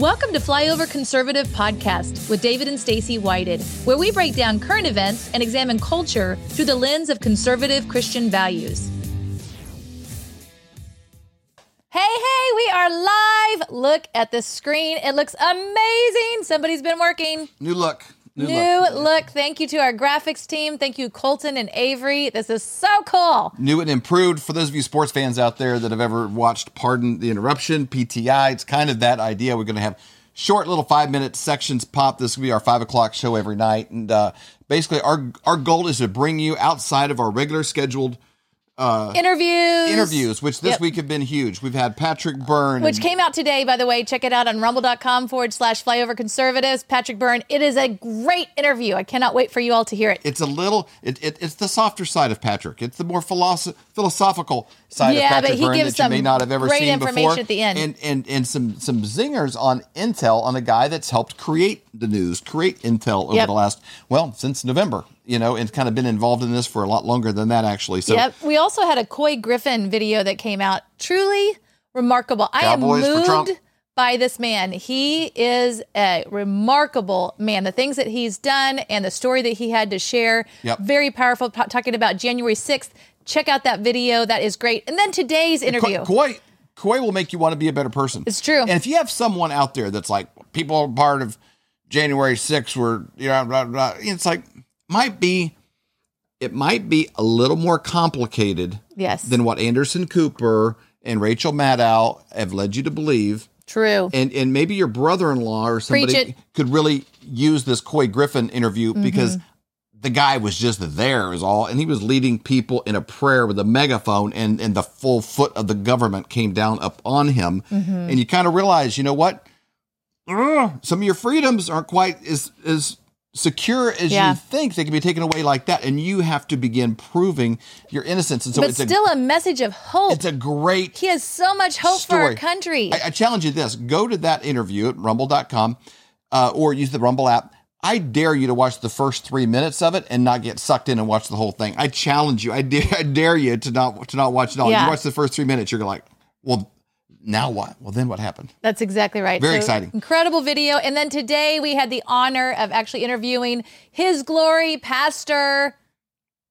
Welcome to Flyover Conservative Podcast with David and Stacy Whited, where we break down current events and examine culture through the lens of conservative Christian values. Hey, hey, we are live. Look at the screen. It looks amazing. Somebody's been working. New look. New, look. Thank you to our graphics team. Thank you, Colton and Avery. This is so cool. New and improved. For those of you sports fans out there that have ever watched Pardon the Interruption, PTI, it's kind of that idea. We're going to have short little five minute sections pop. This will be our five o'clock show every night. And uh, basically, our, our goal is to bring you outside of our regular scheduled uh, interviews. Interviews, which this yep. week have been huge. We've had Patrick Byrne. Which came out today, by the way. Check it out on rumble.com forward slash flyover conservatives. Patrick Byrne. It is a great interview. I cannot wait for you all to hear it. It's a little, it, it it's the softer side of Patrick. It's the more philosoph- philosophical side yeah, of Patrick but he gives that you may not have ever great seen information before. at the end. And, and, and some, some zingers on intel on a guy that's helped create the news, create intel over yep. the last, well, since November you know, and kind of been involved in this for a lot longer than that, actually. So, yep. We also had a Couy Griffin video that came out. Truly remarkable. Cowboys I am moved by this man. He is a remarkable man. The things that he's done and the story that he had to share, yep. very powerful. Talking about January 6th. Check out that video. That is great. And then today's interview. Couy, Koi will make you want to be a better person. It's true. And if you have someone out there that's like, people are part of January 6th, were, you know, blah, blah, it's like, might be it might be a little more complicated yes. than what Anderson Cooper and Rachel Maddow have led you to believe. True. And and maybe your brother-in-law or somebody could really use this Couy Griffin interview mm-hmm. because the guy was just there is all. And he was leading people in a prayer with a megaphone and and the full foot of the government came down upon him. Mm-hmm. and you kind of realize you know what? Some of your freedoms aren't quite as as secure as yeah. you think. They can be taken away like that and you have to begin proving your innocence. And so but it's still a, a, message of hope. It's a great he has so much hope story. for our country. I, I, challenge you this. Go to that interview at rumble.com uh, or use the rumble app I dare you to watch the first three minutes of it and not get sucked in and watch the whole thing. I challenge you. I dare, I dare you to not to not watch it all. Yeah. You watch the first three minutes, you're gonna like, well, now what? Well, then what happened? That's exactly right. Very so, exciting. Incredible video. And then today we had the honor of actually interviewing His Glory Pastor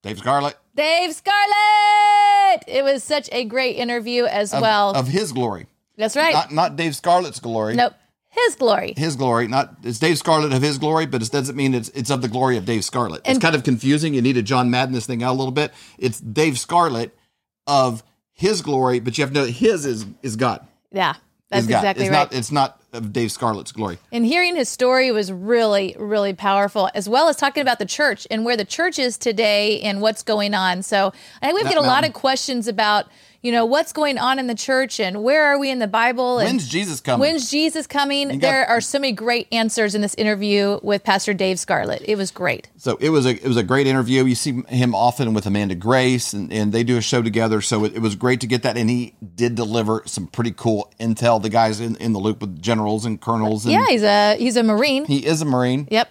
Dave Scarlett. Dave Scarlett. It was such a great interview as of, well. Of His Glory. That's right. Not, not Dave Scarlett's glory. Nope. His glory. His glory. Not it's Dave Scarlett of his glory, but it doesn't mean it's it's of the glory of Dave Scarlett. It's kind of confusing. You need to John Madden this thing out a little bit. It's Dave Scarlett of his glory, but you have to know his is is God. Yeah, that's exactly it's right. Not, it's not of Dave Scarlett's glory. And hearing his story was really, really powerful, as well as talking about the church and where the church is today and what's going on. So I think we've got a lot of questions about you know, what's going on in the church and where are we in the Bible? And when's Jesus coming? When's Jesus coming? Got, there are so many great answers in this interview with Pastor Dave Scarlett. It was great. So it was a it was a great interview. You see him often with Amanda Grace, and, and they do a show together. So it, it was great to get that, and he did deliver some pretty cool intel. The guys in, in the loop with generals and colonels. And yeah, he's a he's a Marine. He is a Marine. Yep.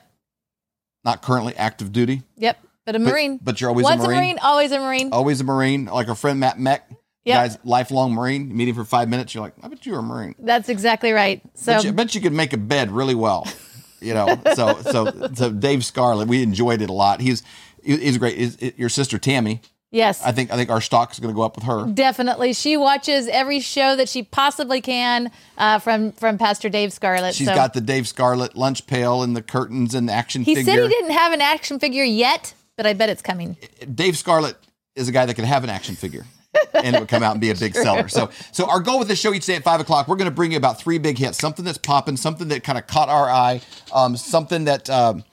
Not currently active duty. Yep. But a Marine. But, but you're always Once a Marine. a Marine. Always a Marine. Always a Marine. Like our friend Matt Meck Yep. Guy's lifelong Marine. You meet him for five minutes. You're like, I bet you were a Marine. That's exactly right. So bet you, I bet you could make a bed really well. You know, so so so Dave Scarlett, we enjoyed it a lot. He's he's great. Is your sister Tammy? Yes. I think I think our stock is going to go up with her. Definitely. She watches every show that she possibly can uh, from from Pastor Dave Scarlett. She's so. got the Dave Scarlett lunch pail and the curtains and the action he figure. said he didn't have an action figure yet, but I bet it's coming. Dave Scarlett is a guy that can have an action figure. and it would come out and be a big seller. So, so our goal with the show each day at five o'clock, we're going to bring you about three big hits, something that's popping, something that kind of caught our eye, um, something that um,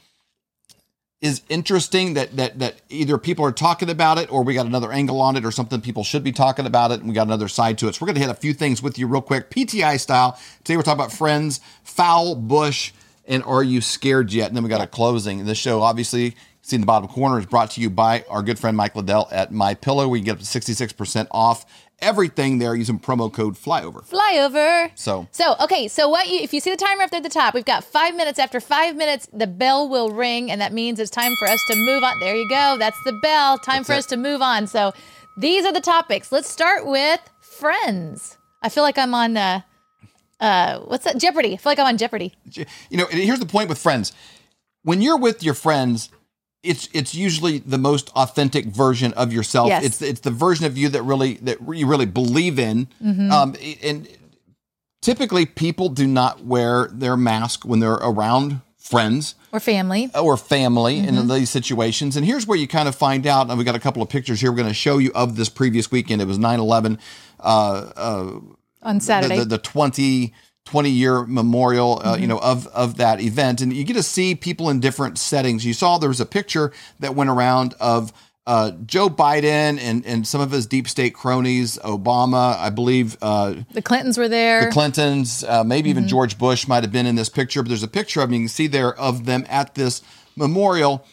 is interesting that that that either people are talking about it or we got another angle on it or something people should be talking about it and we got another side to it. So we're going to hit a few things with you real quick, PTI style. Today we're talking about friends, foul, bush, and are you scared yet? And then we got a closing. This show obviously See in the bottom corner is brought to you by our good friend Mike Lindell at My Pillow. We get up to 66% off everything there using promo code flyover. Flyover. So So okay, so what you if you see the timer up there at the top, we've got five minutes. After five minutes, the bell will ring, and that means it's time for us to move on. There you go. That's the bell. Time That's for it. us to move on. So these are the topics. Let's start with friends. I feel like I'm on uh uh, what's that? Jeopardy. I feel like I'm on Jeopardy. You know, and here's the point with friends. When you're with your friends, it's it's usually the most authentic version of yourself. Yes. It's it's the version of you that really that you really believe in. Mm-hmm. Um, and typically, people do not wear their mask when they're around friends Or family. or family Mm-hmm. in these situations. And here's where you kind of find out. And we got a couple of pictures here. We're going to show you of this previous weekend. It was 9 11, uh, uh, on the, Saturday. the, the 20, 20 year memorial, uh, Mm-hmm. you know, of, of that event. And you get to see people in different settings. You saw there was a picture that went around of uh, Joe Biden and, and some of his deep state cronies, Obama, I believe, uh, the Clintons were there. the Clintons, uh, maybe Mm-hmm. even George Bush might have been in this picture, but there's a picture of them. You can see there of them at this memorial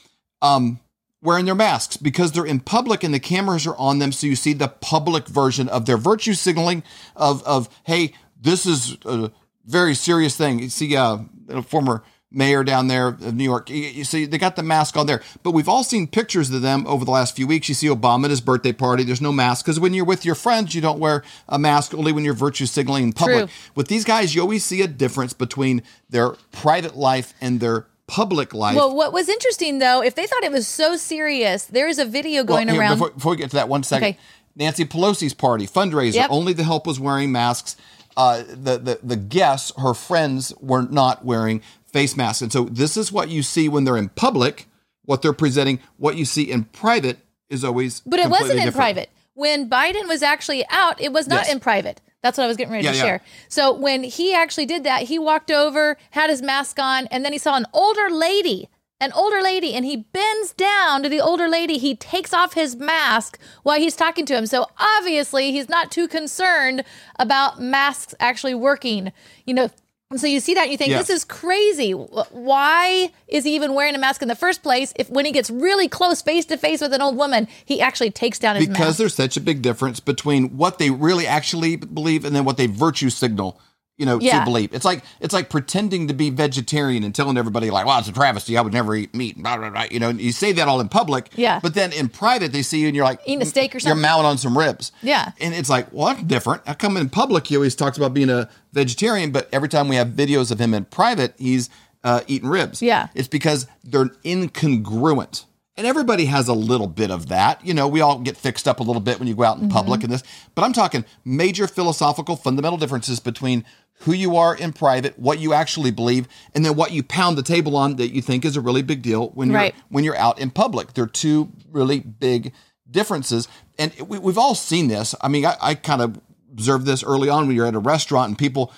um, wearing their masks because they're in public and the cameras are on them. So you see the public version of their virtue signaling of, of hey, this is a very serious thing. You see uh, a former mayor down there of New York. You, see, they got the mask on there. But we've all seen pictures of them over the last few weeks. You see Obama at his birthday party. There's no mask because when you're with your friends, you don't wear a mask only when you're virtue signaling in public. True. With these guys, you always see a difference between their private life and their public life. well, what was interesting though, if they thought it was so serious, there is a video going Well, here, around. Before, before we get to that, one second. Okay. Nancy Pelosi's party fundraiser. Yep. Only the help was wearing masks. Uh, the, the the guests, her friends, were not wearing face masks, and so this is what you see when they're in public. What they're presenting, what you see in private, is always. But it wasn't in different. private. When Biden was actually out, it was not Yes. in private. That's what I was getting ready Yeah, to yeah. share. So when he actually did that, he walked over, had his mask on, and then he saw an older lady, an older lady, and he bends down to the older lady. He takes off his mask while he's talking to him. So obviously, he's not too concerned about masks actually working. You know, so you see that and you think Yeah. this is crazy. Why is he even wearing a mask in the first place? If when he gets really close face to face with an old woman, he actually takes down his mask. because mask. there's such a big difference between what they really actually believe and then what they virtue signal you know Yeah. to believe it's like it's like pretending to be vegetarian and telling everybody like well it's a travesty i would never eat meat blah, blah, blah. you know and you say that all in public Yeah. but then in private they see you and you're like Eating a steak or something. you're mowing on some ribs Yeah. and it's like well that's different I come in public he always talks about being a vegetarian but every time we have videos of him in private he's uh, eating ribs Yeah. it's because they're incongruent. And everybody has a little bit of that. You know, we all get fixed up a little bit when you go out in mm-hmm. public and this. But I'm talking major philosophical fundamental differences between who you are in private, what you actually believe, and then what you pound the table on that you think is a really big deal when you're when you're out in public. They're two really big differences. And we, we've all seen this. I mean, I, I kind of observed this early on when you're at a restaurant and people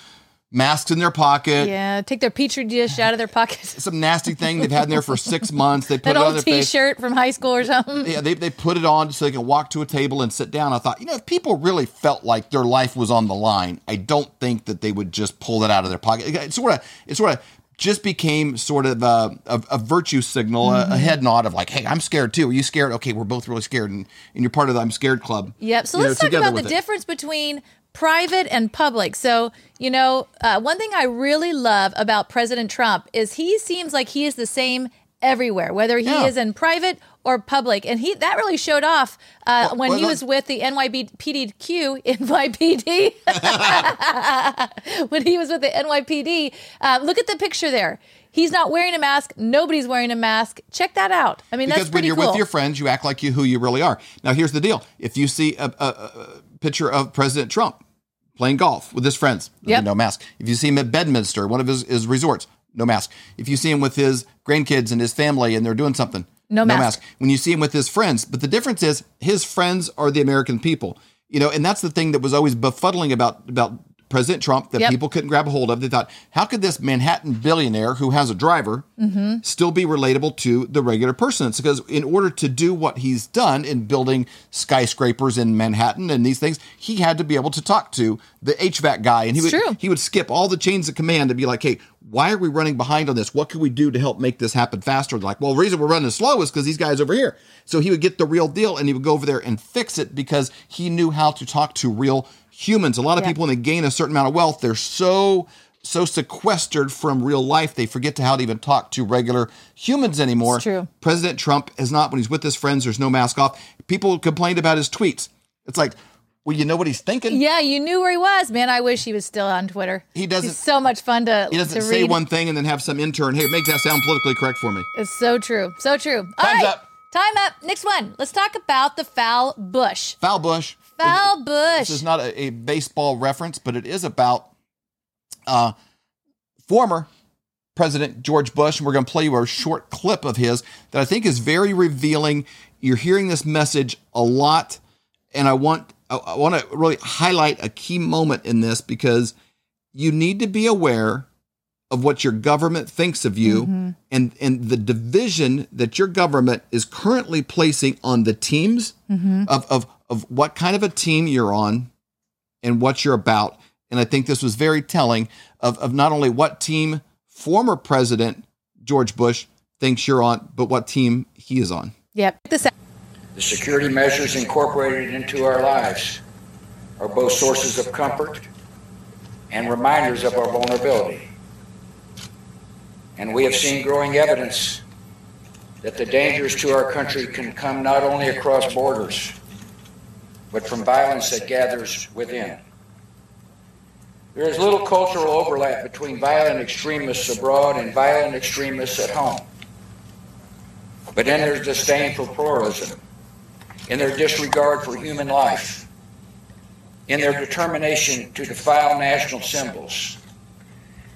masks in their pocket, yeah, take their petri dish out of their pocket. some nasty thing they've had in there for six months. They put That it on old their face. T-shirt from high school or something. Yeah, they, they put it on so they can walk to a table and sit down. I thought, you know, if people really felt like their life was on the line, I don't think that they would just pull it out of their pocket. It sort of, it sort of just became sort of a, a, a virtue signal, a- Mm-hmm. a, head nod of like, hey, I'm scared too. Are you scared? Okay, we're both really scared, and, and you're part of the I'm scared club. Yep. So you let's talk about the it. difference between private and public. So, you know, uh, one thing I really love about President Trump is he seems like he is the same everywhere, whether he Yeah. is in private or public. And he that really showed off uh, when well, he was with the NYPDQ, NYPD, when he was with the NYPD. Uh, look at the picture there. He's not wearing a mask. Nobody's wearing a mask. Check that out. I mean, because that's when you're cool. with your friends, you act like you who you really are. Now, here's the deal: if you see a, a, a picture of President Trump playing golf with his friends, Yep. no mask. If you see him at Bedminster, one of his, his resorts, no mask. If you see him with his grandkids and his family and they're doing something, No mask. When you see him with his friends, but the difference is his friends are the American people. You know, and that's the thing that was always befuddling about about President Trump that Yep. people couldn't grab a hold of. They thought, how could this Manhattan billionaire who has a driver Mm-hmm. still be relatable to the regular person? It's because in order to do what he's done in building skyscrapers in Manhattan and these things, he had to be able to talk to the HVAC guy, and he It's would true. he would skip all the chains of command and be like, hey. Why are we running behind on this? What can we do to help make this happen faster? They're like, well, the reason we're running slow is because these guys over here. So he would get the real deal and he would go over there and fix it because he knew how to talk to real humans. A lot of Yeah. people, when they gain a certain amount of wealth, they're so so sequestered from real life they forget to how to even talk to regular humans anymore. It's true. President Trump is not when he's with his friends. There's no mask off. People complained about his tweets. It's like Well, you know what he's thinking. Yeah, you knew where he was, man. I wish he was still on Twitter. He doesn't. He's so much fun to. He doesn't to say read. one thing and then have some intern. Hey, make that sound politically correct for me. It's so true. So true. All Time's right. up. Time up. Next one. Let's talk about the foul bush. Foul Bush. Foul bush. This is not a, a baseball reference, but it is about uh, former President George Bush. And we're going to play you a short clip of his that I think is very revealing. You're hearing this message a lot, and I want I, I want to really highlight a key moment in this because you need to be aware of what your government thinks of you mm-hmm. and and the division that your government is currently placing on the teams mm-hmm. of, of of what kind of a team you're on and what you're about. And I think this was very telling of, of not only what team former President George Bush thinks you're on, but what team he is on. Yep. This The security measures incorporated into our lives are both sources of comfort and reminders of our vulnerability. And we have seen growing evidence that the dangers to our country can come not only across borders, but from violence that gathers within. There is little cultural overlap between violent extremists abroad and violent extremists at home. But in their disdain for pluralism, in their disregard for human life, in their determination to defile national symbols,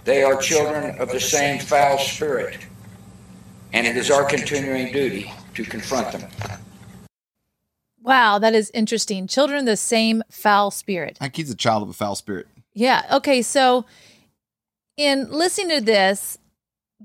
they are children of the same foul spirit, and it is our continuing duty to confront them. wow, that is interesting. Children of the same foul spirit. Like he's a child of a foul spirit. Yeah. Okay. So, in listening to this,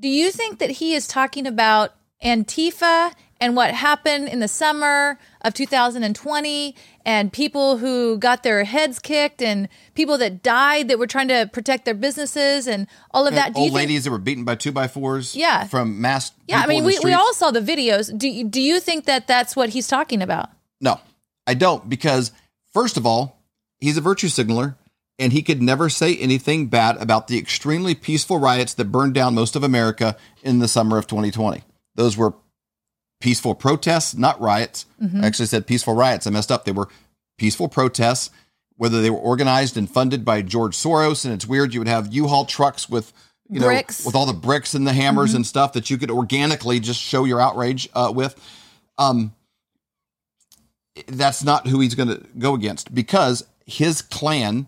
do you think that he is talking about Antifa and what happened in the summer of 2020 and people who got their heads kicked and people that died that were trying to protect their businesses and all of that? Do Old think- ladies that were beaten by two by fours. Yeah. From mass. yeah, I mean, we, we all saw the videos. Do you, do you think that that's what he's talking about? No, I don't because first of all, he's a virtue signaler and he could never say anything bad about the extremely peaceful riots that burned down most of America in the summer of 2020. Those were peaceful protests, not riots. I actually said peaceful riots. I messed up. They were peaceful protests, whether they were organized and funded by George Soros. And it's weird you would have U-Haul trucks with you know Bricks. with all the bricks and the hammers and stuff that you could organically just show your outrage uh, with. Um, that's not who he's going to go against because his clan,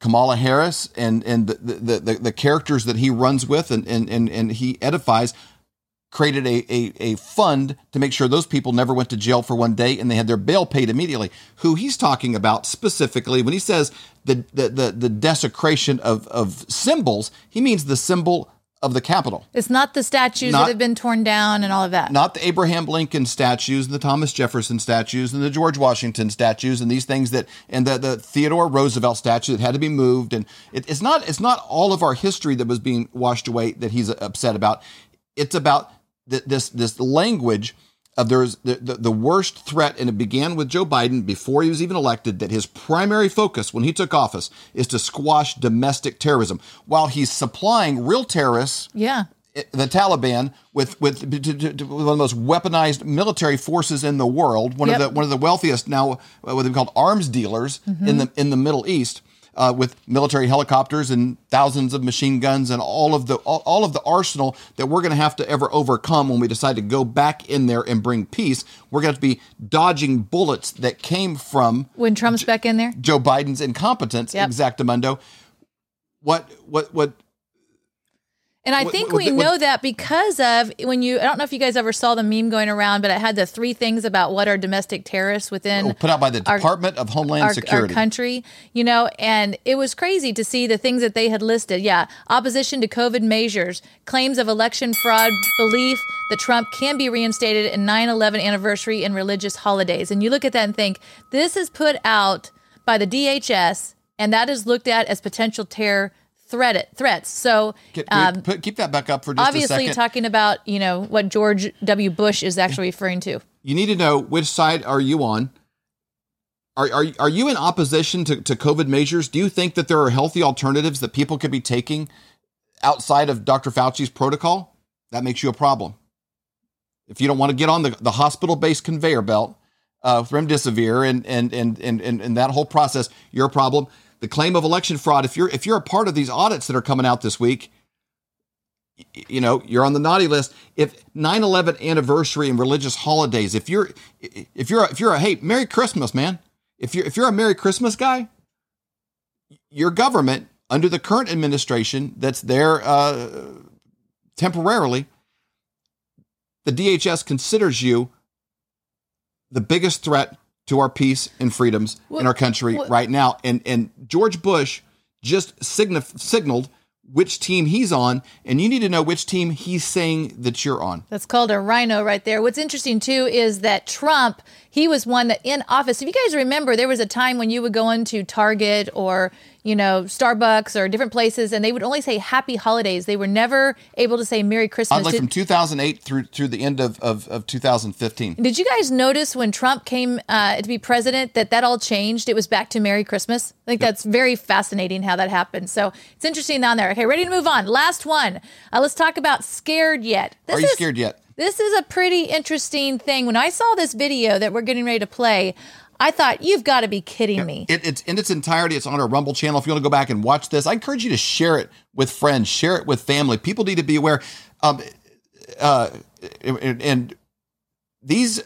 Kamala Harris, and and the the, the, the characters that he runs with and and and, and he edifies, created a, a a fund to make sure those people never went to jail for one day and they had their bail paid immediately. Who he's talking about specifically when he says the the the, the desecration of of symbols, he means the symbol of the Capitol It's not the statues Not- that have been torn down and all of that. not the Abraham Lincoln statues, and the Thomas Jefferson statues, and the George Washington statues, and these things that, and the, the Theodore Roosevelt statue that had to be moved, and it, it's not it's not all of our history that was being washed away that he's upset about. It's about th- this this language of there's the, the the worst threat, and it began with Joe Biden before he was even elected. That his primary focus when he took office is to squash domestic terrorism, while he's supplying real terrorists yeah. the Taliban with with to, to, to one of the most weaponized military forces in the world, one Yep. of the one of the wealthiest now, uh, what they're called arms dealers in the in the Middle East, uh, with military helicopters and thousands of machine guns and all of the all, all of the arsenal that we're going to have to ever overcome when we decide to go back in there and bring peace. We're going to be dodging bullets that came from When Trump's back in there? Joe Biden's incompetence, Yep. exactamundo. What what what And I What- think what- we what- know that because of when you, I don't know if you guys ever saw the meme going around, but it had the three things about what are domestic terrorists within oh, put out by the our- Department of Homeland our, our Security? country, you know, and it was crazy to see the things that they had listed. Yeah, opposition to COVID measures, claims of election fraud, belief that Trump can be reinstated in 9 11 anniversary and religious holidays. And you look at that and think, this is put out by the DHS, and that is looked at as potential terror threat it, threats. So, Get- um, put, keep that back up for just a obviously talking about you know what George W. Bush is actually referring to. you need to know which side are you on. Are, are, are you in opposition to, to COVID measures? Do you think that there are healthy alternatives that people could be taking outside of Dr. Fauci's protocol? That makes you a problem. If you don't want to get on the, the hospital based conveyor belt uh, remdesivir and and, and and and and that whole process, your problem. The claim of election fraud. If you're if you're a part of these audits that are coming out this week, you know you're on the naughty list if 9-11 anniversary and religious holidays if you're if you're if you're a hey merry christmas man if you're if you're a merry christmas guy your government under the current administration that's there uh, temporarily the dhs considers you the biggest threat to our peace and freedoms in our country right now and and george bush just signif- signaled which team he's on, and you need to know which team he's saying that you're on. That's called a RINO right there. What's interesting too is that Trump, he was one that in office, if you guys remember, there was a time when you would go into Target or you know, Starbucks or different places, and they would only say Happy Holidays. They were never able to say Merry Christmas. Like from 2008 through through the end of, of, of 2015. Did you guys notice when Trump came uh, to be president that that all changed? It was back to Merry Christmas. I think yep. that's very fascinating how that happened. So it's interesting down there. Okay, ready to move on. Last one. Uh, let's talk about Scared Yet. This Are you is, scared yet? This is a pretty interesting thing. When I saw this video that we're getting ready to play, I thought you've got to be kidding me. It, it's in its entirety. It's on our Rumble channel. If you want to go back and watch this, I encourage you to share it with friends, share it with family. People need to be aware. Um, uh, and, and these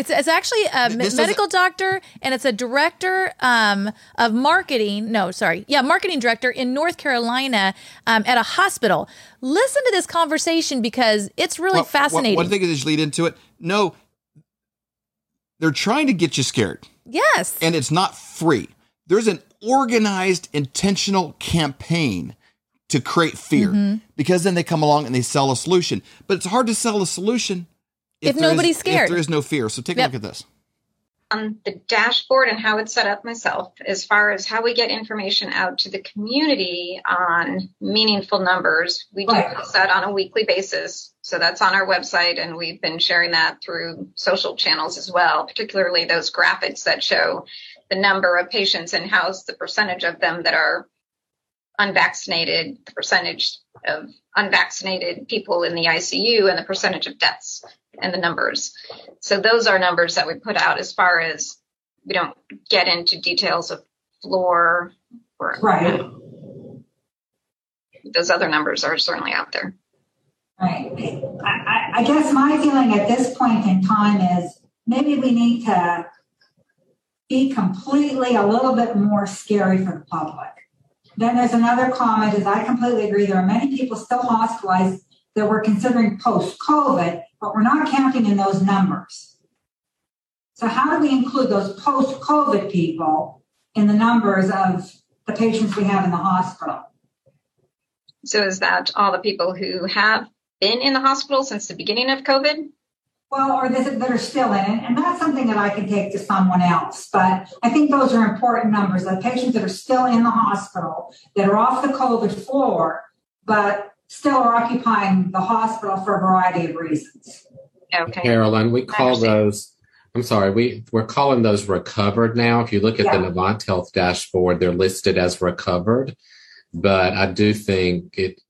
it's, it's actually a this medical doctor and it's a director um, of marketing. No, sorry. Yeah, marketing director in North Carolina um, at a hospital. Listen to this conversation because it's really well, fascinating. One thing is lead into it. No, they're trying to get you scared. Yes. And it's not free. There's an organized, intentional campaign to create fear mm-hmm. because then they come along and they sell a solution. But it's hard to sell a solution if, if nobody's is, scared. If there is no fear. So take yep. a look at this on the dashboard and how it's set up myself as far as how we get information out to the community on meaningful numbers. We do post that on a weekly basis. So that's on our website and we've been sharing that through social channels as well, particularly those graphics that show the number of patients in house, the percentage of them that are unvaccinated, the percentage of unvaccinated people in the ICU and the percentage of deaths and the numbers. So those are numbers that we put out as far as we don't get into details of floor or right. Those other numbers are certainly out there. Right. I, I guess my feeling at this point in time is maybe we need to be completely a little bit more scary for the public. Then there's another comment is I completely agree. There are many people still hospitalized that we're considering post COVID, but we're not counting in those numbers. So, how do we include those post COVID people in the numbers of the patients we have in the hospital? So, is that all the people who have been in the hospital since the beginning of COVID? Well, or that are still in it. And that's something that I can take to someone else. But I think those are important numbers. The patients that are still in the hospital, that are off the COVID floor, but still are occupying the hospital for a variety of reasons. Okay. Carolyn, we call those, I'm sorry, we, we're calling those recovered now. If you look at yeah. the Novant Health dashboard, they're listed as recovered. But I do think it,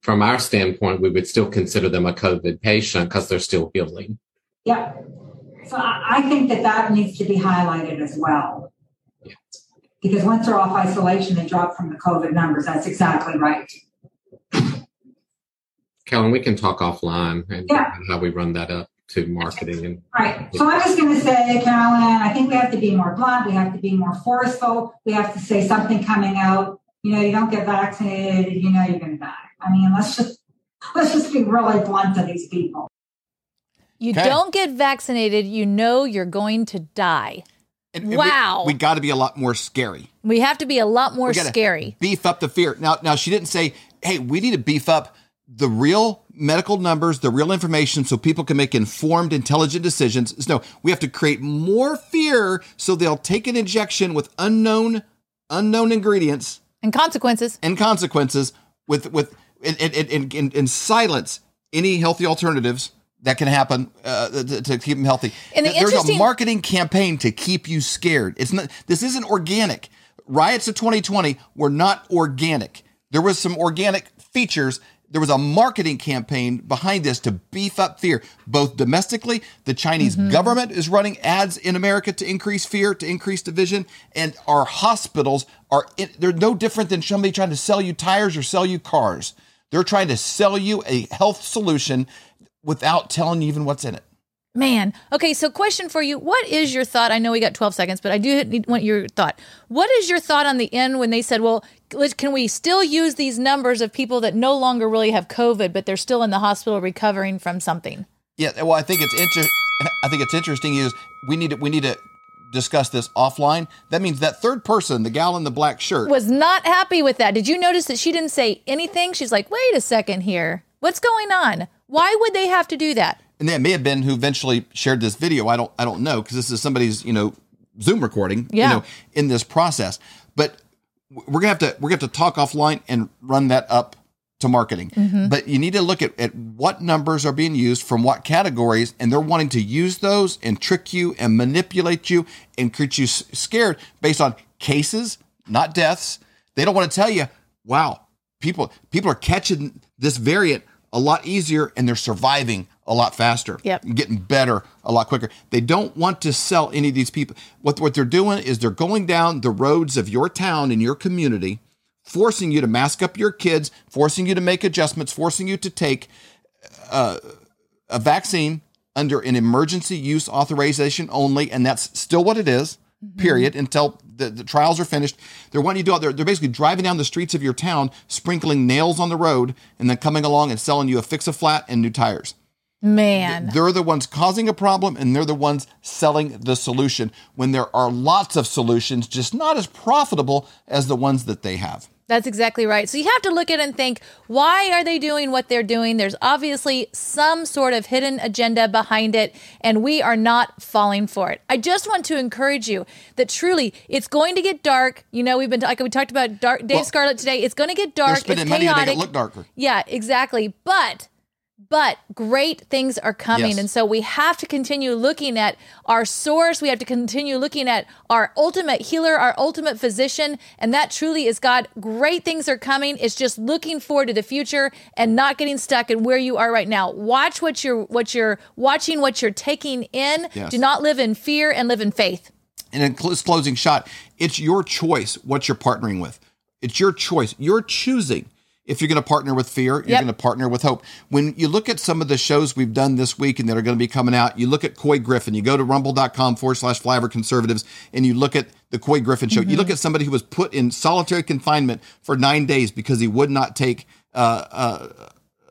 from our standpoint, we would still consider them a COVID patient because they're still healing. Yeah. So I think that that needs to be highlighted as well. Yeah. Because once they're off isolation, they drop from the COVID numbers. That's exactly right. Kellen, we can talk offline and yeah. how we run that up to marketing and right. So I'm just going to say, Carolyn, I think we have to be more blunt. We have to be more forceful. We have to say something coming out. You know, you don't get vaccinated, you know you're going to die. I mean, let's just let's just be really blunt to these people. You okay. don't get vaccinated, you know you're going to die. And, wow. we, we got to be a lot more scary. We have to be a lot more scary. Beef up the fear. Now, now she didn't say, "Hey, we need to beef up the real medical numbers, the real information so people can make informed, intelligent decisions. No, we have to create more fear so they'll take an injection with unknown unknown ingredients and consequences. And consequences with with in in, in, in silence any healthy alternatives that can happen uh, to, to, keep them healthy. And the There's interesting- a marketing campaign to keep you scared. It's not. This isn't organic. Riots of 2020 were not organic. There was some organic features there was a marketing campaign behind this to beef up fear, both domestically. The Chinese Mm-hmm. government is running ads in America to increase fear, to increase division, and our hospitals are in, they're no different than somebody trying to sell you tires or sell you cars. They're trying to sell you a health solution without telling you even what's in it. Man. Okay, so question for you. What is your thought? I know we got 12 seconds, but I do need, want your thought. What is your thought on the end when they said, well, can we still use these numbers of people that no longer really have COVID, but they're still in the hospital recovering from something? Yeah, well, I think it's inter- I think it's interesting is we need to we need to discuss this offline. That means that third person, the gal in the black shirt, Was not happy with that. Did you notice that she didn't say anything? She's like, wait a second here. What's going on? Why would they have to do that? And that may have been who eventually shared this video. I don't I don't know because this is somebody's you know Zoom recording. Yeah. You know, in this process, but we're gonna have to we're gonna have to talk offline and run that up to marketing. Mm-hmm. But you need to look at, at what numbers are being used from what categories, and they're wanting to use those and trick you and manipulate you and create you scared based on cases, not deaths. They don't want to tell you, wow, people people are catching this variant a lot easier and they're surviving a lot faster. Yep. Getting better a lot quicker. They don't want to sell any of these people. What what they're doing is they're going down the roads of your town and your community, forcing you to mask up your kids, forcing you to make adjustments, forcing you to take uh, a vaccine under an emergency use authorization only, and that's still what it is, Mm-hmm. Period. Until the, the trials are finished, they're wanting you to do. They're, they're basically driving down the streets of your town, sprinkling nails on the road, and then coming along and selling you a fix a flat and new tires. Man. They're the ones causing a problem, and they're the ones selling the solution. When there are lots of solutions, just not as profitable as the ones that they have. That's exactly right. So you have to look at it and think, why are they doing what they're doing? There's obviously some sort of hidden agenda behind it, and we are not falling for it. I just want to encourage you that truly it's going to get dark. You know, we've been like we talked about dark Dave Well, Scarlett today. It's going to get dark. They're spending It's money to make it look darker. Yeah, exactly. But but great things are coming. Yes. And so we have to continue looking at our source. We have to continue looking at our ultimate healer, our ultimate physician. And that truly is God. Great things are coming. It's just looking forward to the future and not getting stuck in where you are right now. Watch what you're what you're watching, what you're taking in. Yes. Do not live in fear and live in faith. And in closing shot, it's your choice what you're partnering with. It's your choice. You're choosing if you're going to partner with fear, you're Yep. going to partner with hope. When you look at some of the shows we've done this week and that are going to be coming out, you look at Couy Griffin, you go to rumble.com forward slash flyover conservatives, and you look at the Couy Griffin show. You look at somebody who was put in solitary confinement for nine days because he would not take uh, uh,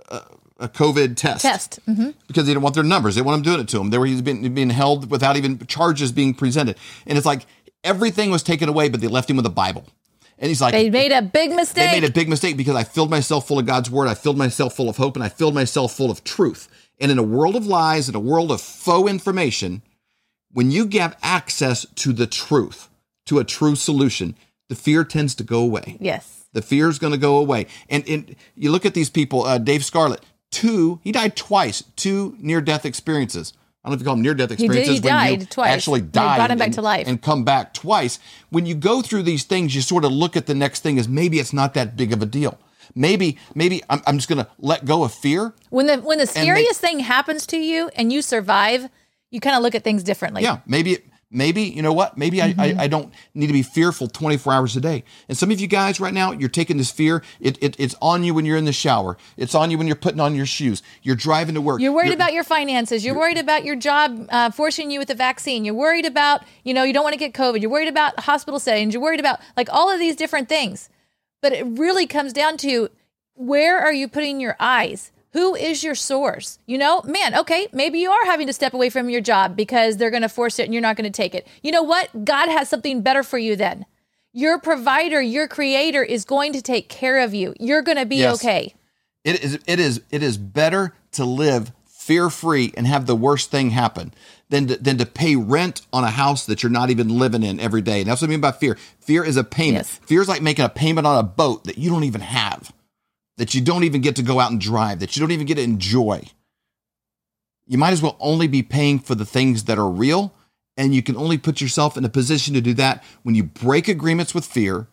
uh, a COVID test Test. Mhm. because they didn't want their numbers. They want them doing it to him. They were he's been being held without even charges being presented, and it's like everything was taken away, but they left him with a Bible. And he's like, They made a big mistake. they made a big mistake because I filled myself full of God's word. I filled myself full of hope, and I filled myself full of truth. And in a world of lies, in a world of faux information, when you get access to the truth, to a true solution, the fear tends to go away. yes. The fear is going to go away. And, and you look at these people, uh, Dave Scarlett, two, he died twice, two near death experiences. I don't know if you call them near death did, he experiences. when you died twice. Actually They died. brought him back and, to life. And come back twice. When you go through these things, you sort of look at the next thing as maybe it's not that big of a deal. Maybe, maybe I'm, I'm just going to let go of fear. When the when the they- scariest thing happens to you and you survive, you kind of look at things differently. Yeah, maybe, maybe you know what? Maybe I, I, I don't need to be fearful 24 hours a day. And some of you guys right now, you're taking this fear. It, it it's on you when you're in the shower. It's on you when you're putting on your shoes. You're driving to work. You're worried about your finances. You're worried about your job uh, forcing you with the vaccine. You're worried about, you know, you don't want to get COVID. You're worried about hospital settings. You're worried about like all of these different things. But it really comes down to where are you putting your eyes? Who is your source? You know, man, okay, maybe you are having to step away from your job because they're going to force it and you're not going to take it. You know what? God has something better for you then. Your provider, your creator is going to take care of you. You're going to be Yes. okay. It is it is it is better to live fear free and have the worst thing happen than to, than to pay rent on a house that you're not even living in every day. And that's what I mean by fear. Fear is a payment. Yes. Fear is like making a payment on a boat that you don't even have, that you don't even get to go out and drive, that you don't even get to enjoy. You might as well only be paying for the things that are real. And you can only put yourself in a position to do that when you break agreements with fear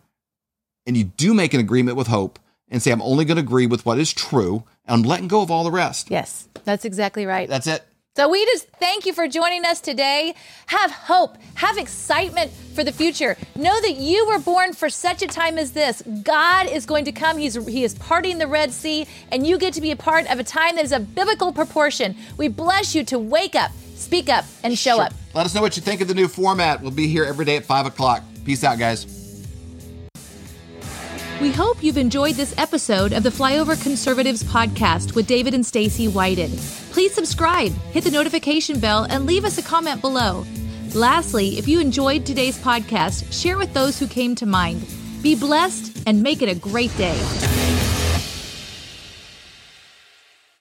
and you do make an agreement with hope and say, I'm only going to agree with what is true. And I'm letting go of all the rest. Yes, that's exactly right. That's it. So we just thank you for joining us today. Have hope, have excitement for the future. Know that you were born for such a time as this. God is going to come. He's he is parting the Red Sea, and you get to be a part of a time that is of biblical proportion. We bless you to wake up, speak up, and show Sure. up. Let us know what you think of the new format. We'll be here every day at five o'clock. Peace out, guys. We hope you've enjoyed this episode of the Flyover Conservatives podcast with David and Stacy Whited. Please subscribe, hit the notification bell, and leave us a comment below. Lastly, if you enjoyed today's podcast, share with those who came to mind. Be blessed and make it a great day.